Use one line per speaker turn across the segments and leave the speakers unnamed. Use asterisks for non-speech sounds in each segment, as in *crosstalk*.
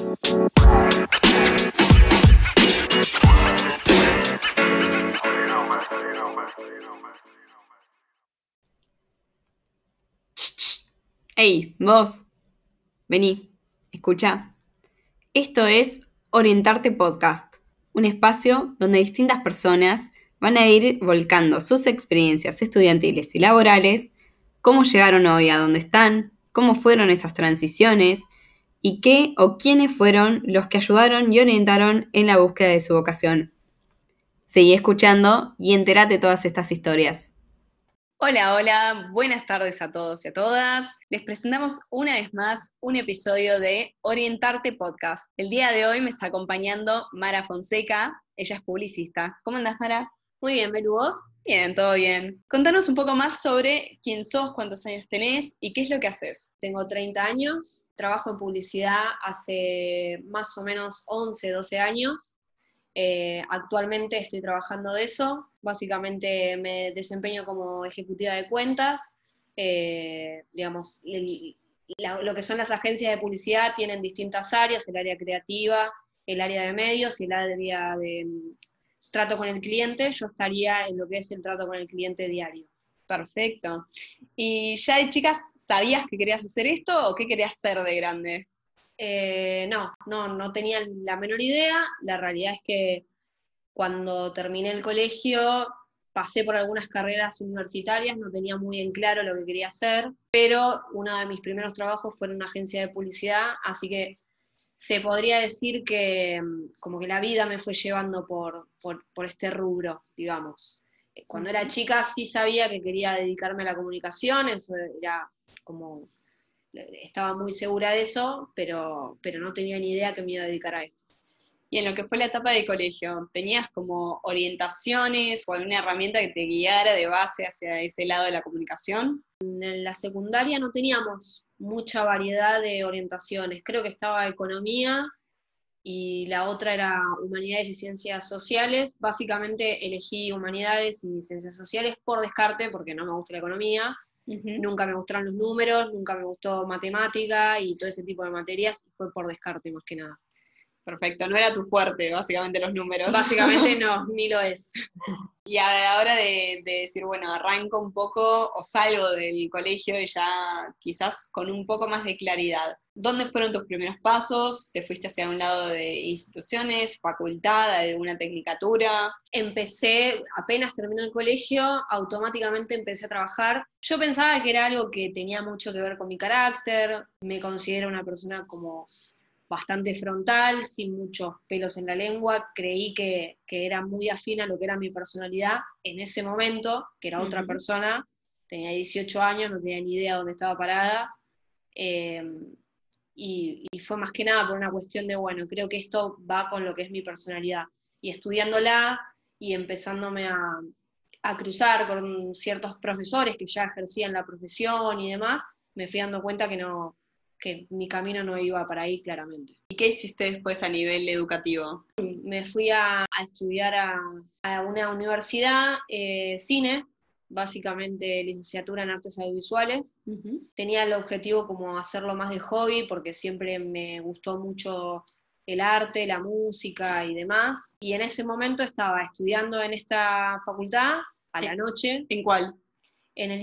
Hey, vos, vení, escucha. Esto es Orientarte Podcast, un espacio donde distintas personas van a ir volcando sus experiencias estudiantiles y laborales, cómo llegaron hoy a donde están, cómo fueron esas transiciones y qué o quiénes fueron los que ayudaron y orientaron en la búsqueda de su vocación. Seguí escuchando y entérate todas estas historias. Hola, hola, buenas tardes a todos y a todas. Les presentamos una vez más un episodio de Orientarte Podcast. El día de hoy me está acompañando Mara Fonseca, ella es publicista. ¿Cómo andas, Mara?
Muy bien, Belu, ¿vos?
Bien, todo bien. Contanos un poco más sobre quién sos, cuántos años tenés y qué es lo que haces.
Tengo 30 años, trabajo en publicidad hace más o menos 11, 12 años. Eh, actualmente estoy trabajando de eso. Básicamente me desempeño como ejecutiva de cuentas. Eh, digamos, lo que son las agencias de publicidad tienen distintas áreas, el área creativa, el área de medios y el área de trato con el cliente. Yo estaría en lo que es el trato con el cliente diario.
Perfecto. ¿Y ya de chicas sabías que querías hacer esto o qué querías ser de grande?
Eh, no, no, no tenía la menor idea. La realidad es que cuando terminé el colegio pasé por algunas carreras universitarias, no tenía muy en claro lo que quería hacer, pero uno de mis primeros trabajos fue en una agencia de publicidad, así que se podría decir que mm, como que la vida me fue llevando por, por este rubro, digamos. Cuando era chica sí sabía que quería dedicarme a la comunicación, eso era como estaba muy segura de eso, pero, pero no tenía ni idea que me iba a dedicar a esto.
Y en lo que fue la etapa de colegio, ¿tenías como orientaciones o alguna herramienta que te guiara de base hacia ese lado de la comunicación?
En la secundaria no teníamos mucha variedad de orientaciones. Creo que estaba economía y la otra era humanidades y ciencias sociales. Básicamente elegí humanidades y ciencias sociales por descarte, porque no me gusta la economía, Nunca me gustaron los números, nunca me gustó matemática y todo ese tipo de materias, fue por descarte más que nada.
Perfecto, no era tu fuerte, básicamente los números.
Básicamente *laughs* no, ni lo es.
Y a la hora de, decir, bueno, arranco un poco o salgo del colegio y ya quizás con un poco más de claridad. ¿Dónde fueron tus primeros pasos? ¿Te fuiste hacia un lado de instituciones, facultad, alguna tecnicatura?
Empecé, apenas terminé el colegio, automáticamente empecé a trabajar. Yo pensaba que era algo que tenía mucho que ver con mi carácter, me considero una persona como bastante frontal, sin muchos pelos en la lengua, creí que, era muy afín a lo que era mi personalidad en ese momento, que era otra persona, tenía 18 años, no tenía ni idea dónde estaba parada, eh, y, fue más que nada por una cuestión de, bueno, creo que esto va con lo que es mi personalidad, y estudiándola y empezándome a, a cruzar con ciertos profesores que ya ejercían la profesión y demás, me fui dando cuenta que no, que mi camino no iba para ahí claramente.
¿Y qué hiciste después a nivel educativo?
Me fui a, estudiar a, una universidad, eh, cine, básicamente licenciatura en artes audiovisuales. Tenía el objetivo como hacerlo más de hobby porque siempre me gustó mucho el arte, la música y demás. Y en ese momento estaba estudiando en esta facultad a la noche.
¿En cuál?
En el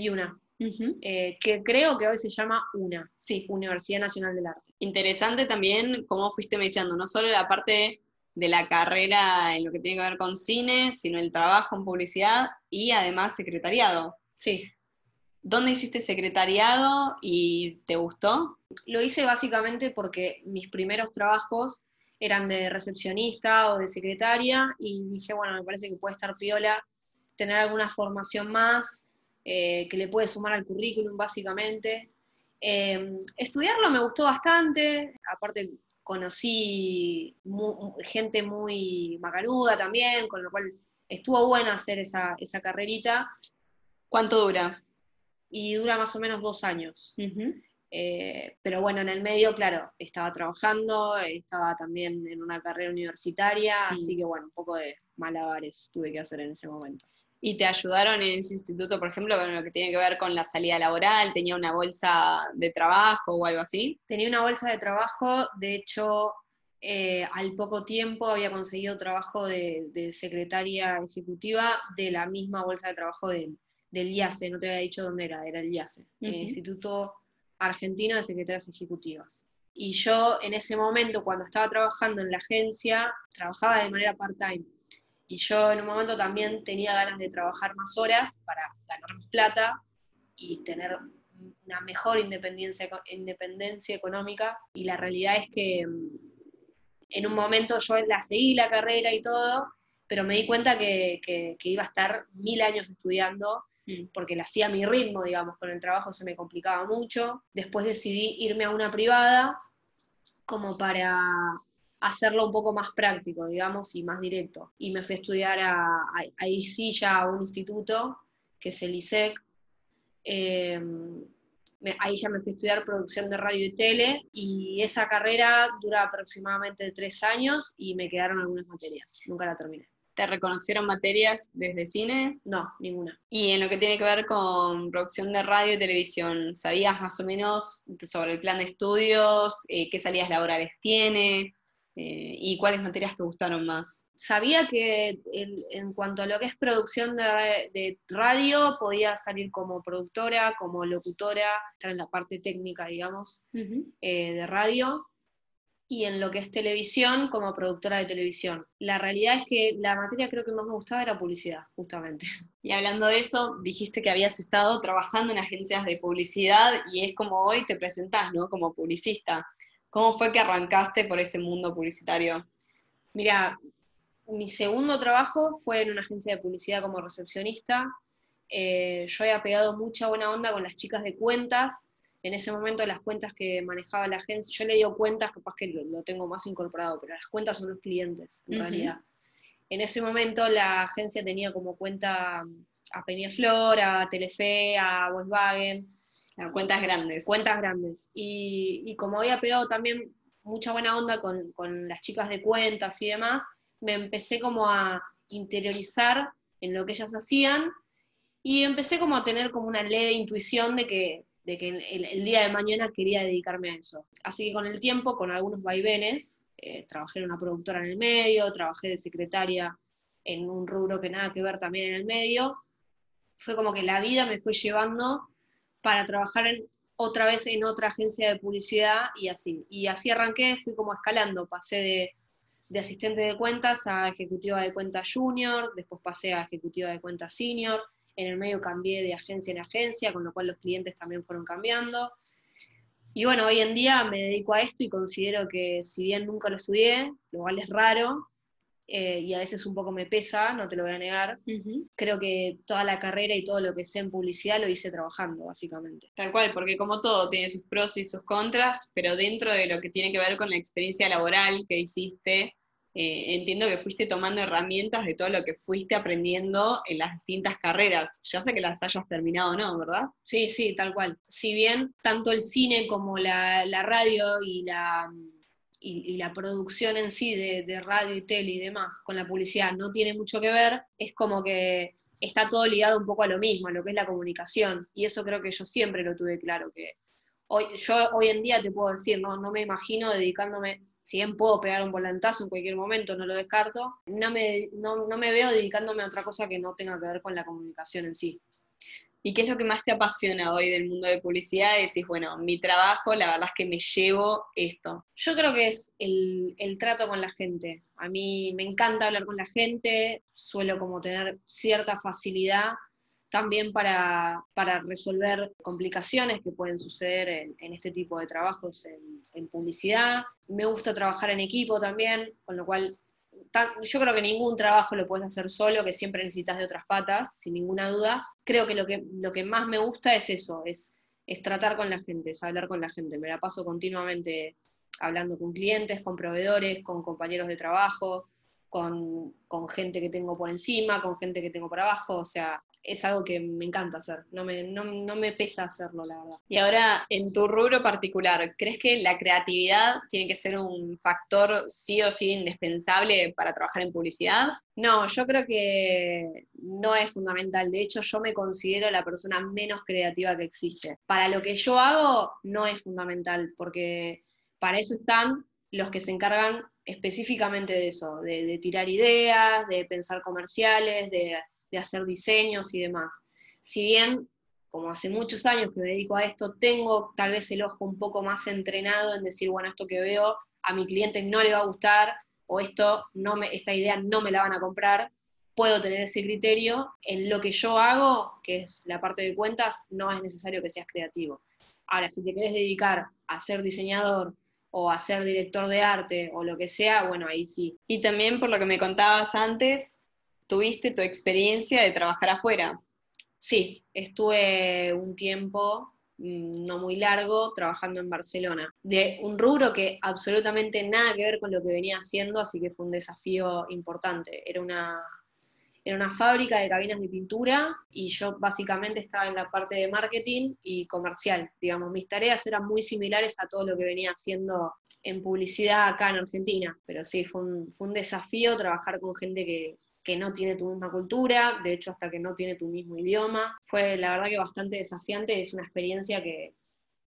IUNA. Eh, que creo que hoy se llama UNA, sí, Universidad Nacional del Arte.
Interesante también cómo fuiste mechando, no solo la parte de la carrera en lo que tiene que ver con cine, sino el trabajo en publicidad y además secretariado.
Sí.
¿Dónde hiciste secretariado y te gustó?
Lo hice básicamente porque mis primeros trabajos eran de recepcionista o de secretaria y dije, bueno, me parece que puede estar piola tener alguna formación más eh, que le puede sumar al currículum, básicamente. Em, estudiarlo me gustó bastante, aparte conocí gente muy macaruda también, con lo cual estuvo bueno hacer esa, esa carrerita.
¿Cuánto dura?
Y dura más o menos dos años. Eh, pero bueno, en el medio, claro, estaba trabajando, estaba también en una carrera universitaria, así que bueno, un poco de malabares tuve que hacer en ese momento
y te ayudaron en ese instituto, por ejemplo, con lo que tiene que ver con la salida laboral, tenía una bolsa de trabajo o algo así.
Tenía una bolsa de trabajo, de hecho, eh, al poco tiempo había conseguido trabajo de, secretaria ejecutiva de la misma bolsa de trabajo del IACE, no te había dicho dónde era, era el IACE, el Instituto Argentino de Secretarias Ejecutivas. Y yo en ese momento, cuando estaba trabajando en la agencia, trabajaba de manera part-time. Y yo en un momento también tenía ganas de trabajar más horas para ganar más plata y tener una mejor independencia, independencia económica. Y la realidad es que mm, en un momento yo la seguí la carrera y todo, pero me di cuenta que, que, iba a estar mil años estudiando mm. porque le hacía mi ritmo, digamos, con el trabajo se me complicaba mucho. Después decidí irme a una privada como para hacerlo un poco más práctico, digamos, y más directo. Y me fui a estudiar a, ahí sí ya a un instituto, que es el ISEC. Eh, ahí ya me fui a estudiar producción de radio y tele, y esa carrera dura aproximadamente tres años y me quedaron algunas materias, nunca la terminé.
¿Te reconocieron materias desde cine?
No, ninguna.
Y en lo que tiene que ver con producción de radio y televisión, ¿sabías más o menos sobre el plan de estudios? Eh, ¿Qué salidas laborales tiene? Eh, ¿Y cuáles materias te gustaron más?
Sabía que en, cuanto a lo que es producción de, radio, podía salir como productora, como locutora, estar en la parte técnica, digamos, eh, de radio, y en lo que es televisión, como productora de televisión. La realidad es que la materia creo que más me gustaba era publicidad, justamente. *laughs*
Y hablando de eso, dijiste que habías estado trabajando en agencias de publicidad y es como hoy te presentás, ¿no? Como publicista. ¿Cómo fue que arrancaste por ese mundo publicitario?
Mira, mi segundo trabajo fue en una agencia de publicidad como recepcionista. Eh, yo había pegado mucha buena onda con las chicas de cuentas. En ese momento las cuentas que manejaba la agencia, yo le digo cuentas, capaz que lo, tengo más incorporado, pero las cuentas son los clientes, en realidad. En ese momento la agencia tenía como cuenta a Peñaflor, a Telefe, a Volkswagen,
cuentas grandes.
Cuentas grandes. Y, como había pegado también mucha buena onda con, las chicas de cuentas y demás, me empecé como a interiorizar en lo que ellas hacían y empecé como a tener como una leve intuición de que, de que el, día de mañana quería dedicarme a eso. Así que con el tiempo, con algunos vaivenes, eh, trabajé en una productora en el medio, trabajé de secretaria en un rubro que nada que ver también en el medio. Fue como que la vida me fue llevando para trabajar en, otra vez en otra agencia de publicidad y así. Y así arranqué, fui como escalando, pasé de, de asistente de cuentas a ejecutiva de cuentas junior, después pasé a ejecutiva de cuentas senior, en el medio cambié de agencia en agencia, con lo cual los clientes también fueron cambiando. Y bueno, hoy en día me dedico a esto y considero que si bien nunca lo estudié, lo cual es raro, eh, y a veces un poco me pesa, no te lo voy a negar. Creo que toda la carrera y todo lo que sé en publicidad lo hice trabajando, básicamente.
Tal cual, porque como todo tiene sus pros y sus contras, pero dentro de lo que tiene que ver con la experiencia laboral que hiciste, eh, entiendo que fuiste tomando herramientas de todo lo que fuiste aprendiendo en las distintas carreras, ya sé que las hayas terminado o no, ¿verdad?
Sí, sí, tal cual. Si bien tanto el cine como la radio y la y, la producción en sí de, radio y tele y demás con la publicidad no tiene mucho que ver, es como que está todo ligado un poco a lo mismo, a lo que es la comunicación. Y eso creo que yo siempre lo tuve claro, que hoy, yo hoy en día te puedo decir, no, no me imagino dedicándome, si bien puedo pegar un volantazo en cualquier momento, no lo descarto, no me, no, no me veo dedicándome a otra cosa que no tenga que ver con la comunicación en sí.
¿Y qué es lo que más te apasiona hoy del mundo de publicidad? Y decís, bueno, mi trabajo, la verdad es que me llevo esto.
Yo creo que es el, trato con la gente. A mí me encanta hablar con la gente, suelo como tener cierta facilidad también para, resolver complicaciones que pueden suceder en, este tipo de trabajos en, publicidad. Me gusta trabajar en equipo también, con lo cual yo creo que ningún trabajo lo puedes hacer solo, que siempre necesitas de otras patas, sin ninguna duda. Creo que lo que, lo que más me gusta es eso, es, es tratar con la gente, es hablar con la gente. Me la paso continuamente hablando con clientes, con proveedores, con compañeros de trabajo, con, con, gente que tengo por encima, con gente que tengo por abajo, o sea, es algo que me encanta hacer, no me, no, me pesa hacerlo, la verdad.
Y ahora, en tu rubro particular, ¿crees que la creatividad tiene que ser un factor sí o sí indispensable para trabajar en publicidad?
No, yo creo que no es fundamental. De hecho, yo me considero la persona menos creativa que existe. Para lo que yo hago, no es fundamental, porque para eso están los que se encargan específicamente de eso, de, tirar ideas, de pensar comerciales, de, hacer diseños y demás. Si bien como hace muchos años que me dedico a esto, tengo tal vez el ojo un poco más entrenado en decir, bueno, esto que veo a mi cliente no le va a gustar, o esto no me, esta idea no me la van a comprar, puedo tener ese criterio. En lo que yo hago, que es la parte de cuentas, no es necesario que seas creativo. Ahora, si te quieres dedicar a ser diseñador o a ser director de arte o lo que sea, bueno, ahí sí.
Y también por lo que me contabas antes, tuviste tu experiencia de trabajar afuera.
Sí, estuve un tiempo mm, no muy largo trabajando en Barcelona, de un rubro que absolutamente nada que ver con lo que venía haciendo, así que fue un desafío importante. Era una, era una fábrica de cabinas de pintura y yo básicamente estaba en la parte de marketing y comercial. Digamos, mis tareas eran muy similares a todo lo que venía haciendo en publicidad acá en Argentina, pero sí, fue un, fue un desafío trabajar con gente que, que no tiene tu misma cultura, de hecho hasta que no tiene tu mismo idioma. Fue la verdad que bastante desafiante, es una experiencia que,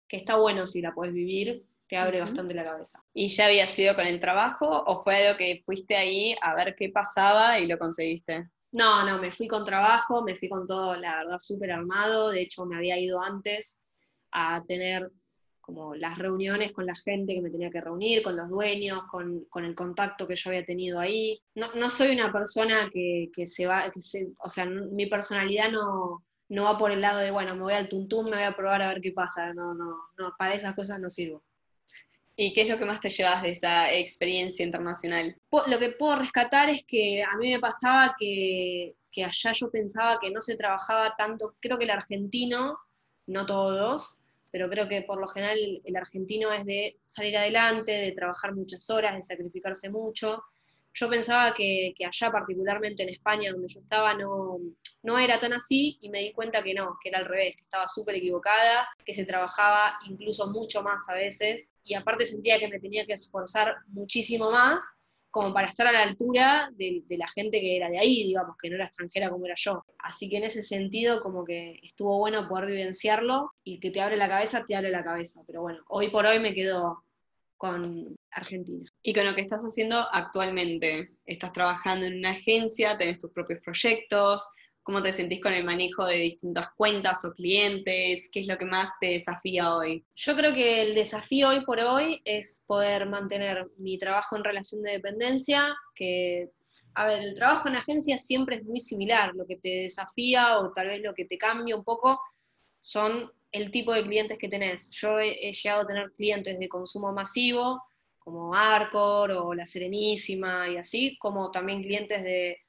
está bueno si la puedes vivir, te abre bastante la cabeza.
¿Y ya había sido con el trabajo o fue algo que fuiste ahí a ver qué pasaba y lo conseguiste?
No, no, me fui con trabajo, me fui con todo, la verdad, súper armado, de hecho me había ido antes a tener como las reuniones con la gente que me tenía que reunir, con los dueños, con, el contacto que yo había tenido ahí. No, no soy una persona que, se va, que se, o sea, mi personalidad no, no va por el lado de, bueno, me voy al tuntún, me voy a probar a ver qué pasa. No, no, no, para esas cosas no sirvo.
¿Y qué es lo que más te llevas de esa experiencia internacional?
Lo que puedo rescatar es que a mí me pasaba que, que allá yo pensaba que no se trabajaba tanto, creo que el argentino, no todos, pero creo que por lo general el, argentino es de salir adelante, de trabajar muchas horas, de sacrificarse mucho. Yo pensaba que, allá, particularmente en España, donde yo estaba, no, no era tan así y me di cuenta que no, que era al revés, que estaba súper equivocada, que se trabajaba incluso mucho más a veces y aparte sentía que me tenía que esforzar muchísimo más como para estar a la altura de, la gente que era de ahí, digamos, que no era extranjera como era yo. Así que en ese sentido, como que estuvo bueno poder vivenciarlo y que te abre la cabeza, te abre la cabeza. Pero bueno, hoy por hoy me quedo con Argentina.
Y con lo que estás haciendo actualmente, estás trabajando en una agencia, tenés tus propios proyectos, ¿Cómo te sentís con el manejo de distintas cuentas o clientes? ¿Qué es lo que más te desafía hoy?
Yo creo que el desafío hoy por hoy es poder mantener mi trabajo en relación de dependencia, que, a ver, el trabajo en agencia siempre es muy similar. Lo que te desafía o tal vez lo que te cambia un poco son el tipo de clientes que tenés. Yo he, llegado a tener clientes de consumo masivo, como Arcor o La Serenísima y así, como también clientes de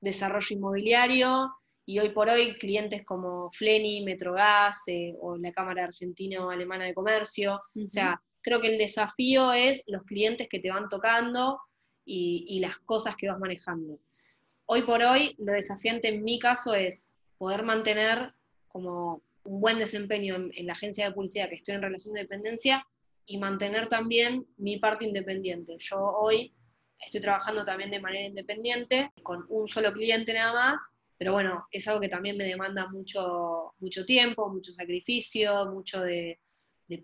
desarrollo inmobiliario y hoy por hoy clientes como Fleni, Metrogas eh, o la Cámara Argentino-Alemana de Comercio. O sea, creo que el desafío es los clientes que te van tocando y, las cosas que vas manejando. Hoy por hoy, lo desafiante en mi caso es poder mantener como un buen desempeño en, la agencia de publicidad que estoy en relación de dependencia y mantener también mi parte independiente. Yo hoy estoy trabajando también de manera independiente, con un solo cliente nada más, pero bueno, es algo que también me demanda mucho, mucho tiempo, mucho sacrificio, mucho de,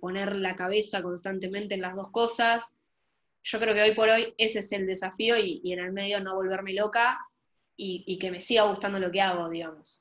poner la cabeza constantemente en las dos cosas. Yo creo que hoy por hoy ese es el desafío y, en el medio no volverme loca y, que me siga gustando lo que hago, digamos.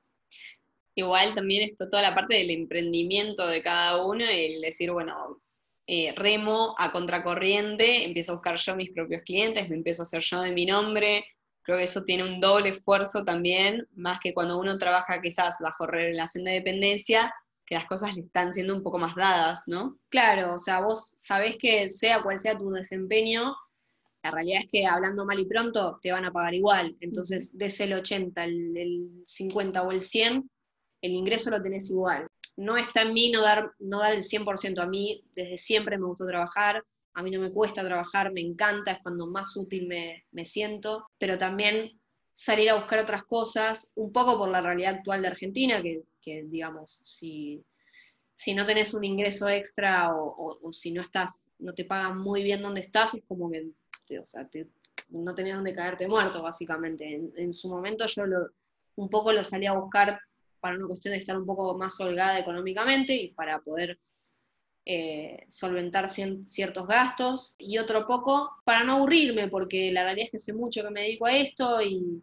Igual también está toda la parte del emprendimiento de cada uno, el decir, bueno, eh, remo a contracorriente, empiezo a buscar yo mis propios clientes, me empiezo a hacer yo de mi nombre, Creo que eso tiene un doble esfuerzo también, más que cuando uno trabaja quizás bajo relación de dependencia, que las cosas le están siendo un poco más dadas, ¿no?
Claro, o sea, vos sabés que sea cual sea tu desempeño, la realidad es que hablando mal y pronto te van a pagar igual. Entonces, desde el 80, el, el 50 o el 100, el ingreso lo tenés igual. No está en mí no dar, no dar el 100% a mí, desde siempre me gustó trabajar, a mí no me cuesta trabajar, me encanta, es cuando más útil me, siento, pero también salir a buscar otras cosas, un poco por la realidad actual de Argentina, que, digamos, si, si, no tenés un ingreso extra o, si no estás, no te pagan muy bien donde estás, es como que, o no tenés donde caerte muerto, básicamente. En, su momento yo lo, un poco lo salí a buscar para una cuestión de estar un poco más holgada económicamente y para poder eh, solventar ciertos gastos y otro poco para no aburrirme, porque la realidad es que hace mucho que me dedico a esto y,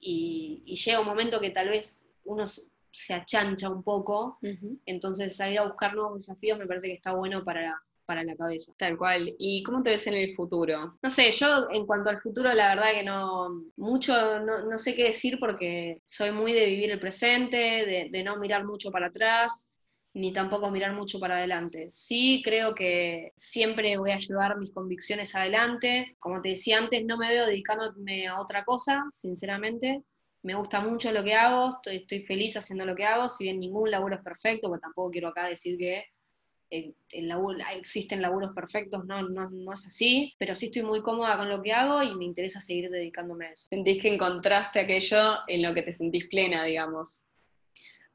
llega un momento que tal vez uno se achancha un poco, entonces salir a buscar nuevos desafíos me parece que está bueno para, para la cabeza.
Tal cual. ¿Y cómo te ves en el futuro?
No sé, yo en cuanto al futuro, la verdad que no, mucho, no, sé qué decir porque soy muy de vivir el presente, de, no mirar mucho para atrás ni tampoco mirar mucho para adelante. Sí creo que siempre voy a llevar mis convicciones adelante. Como te decía antes, no me veo dedicándome a otra cosa, sinceramente. Me gusta mucho lo que hago, estoy, estoy feliz haciendo lo que hago, si bien ningún laburo es perfecto, porque tampoco quiero acá decir que existen laburos perfectos, no, no, es así, pero sí estoy muy cómoda con lo que hago y me interesa seguir dedicándome a eso.
¿Sentís que encontraste aquello en lo que te sentís plena, digamos?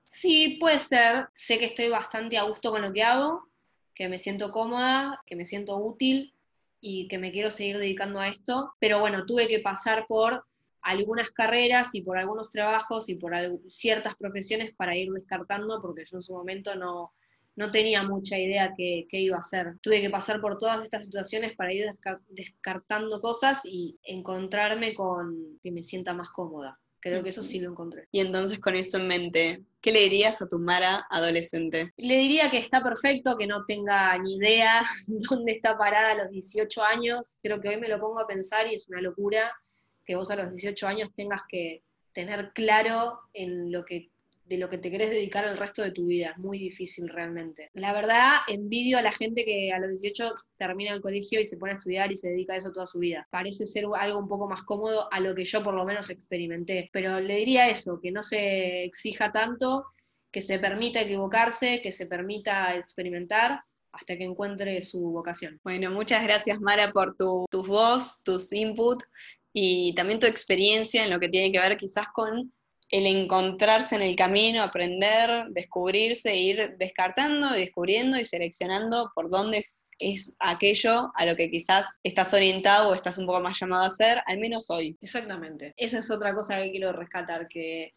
Sí, puede ser. Sé que estoy bastante a gusto con lo que hago, que me siento cómoda, que me siento útil y que me quiero seguir dedicando a esto, pero bueno, tuve que pasar por algunas carreras y por algunos trabajos y por ciertas profesiones para ir descartando, porque yo en su momento no, no tenía mucha idea qué, iba a hacer. Tuve que pasar por todas estas situaciones para ir descartando cosas y encontrarme con que me sienta más cómoda. Creo que eso sí lo encontré.
Y entonces con eso en mente, ¿qué le dirías a tu Mara adolescente?
Le diría que está perfecto, que no tenga ni idea *laughs* dónde está parada a los 18 años. Creo que hoy me lo pongo a pensar y es una locura que vos a los 18 años tengas que tener claro en lo que de lo que te querés dedicar el resto de tu vida. Es muy difícil realmente. La verdad, envidio a la gente que a los 18 termina el colegio y se pone a estudiar y se dedica a eso toda su vida. Parece ser algo un poco más cómodo a lo que yo por lo menos experimenté. Pero le diría eso, que no se exija tanto, que se permita equivocarse, que se permita experimentar hasta que encuentre su vocación.
Bueno, muchas gracias Mara por tu, tu voz, tus input y también tu experiencia en lo que tiene que ver quizás con el encontrarse en el camino, aprender, descubrirse, ir descartando y descubriendo y seleccionando por dónde es, aquello a lo que quizás estás orientado o estás un poco más llamado a hacer, al menos hoy.
Exactamente. Esa es otra cosa que quiero rescatar, que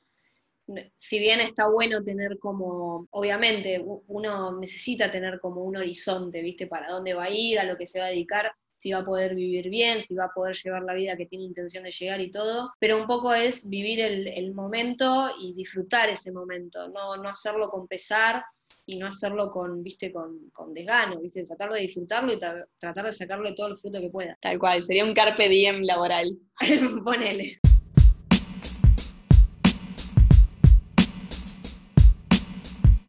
si bien está bueno tener como, obviamente, uno necesita tener como un horizonte, ¿viste? Para dónde va a ir, a lo que se va a dedicar, si va a poder vivir bien, si va a poder llevar la vida que tiene intención de llegar y todo, pero un poco es vivir el, momento y disfrutar ese momento, no, no hacerlo con pesar y no hacerlo con, viste, con, con desgano, viste, tratar de disfrutarlo y tratar de sacarle todo el fruto que pueda.
Tal cual, sería un carpe diem laboral. *laughs*
Ponele.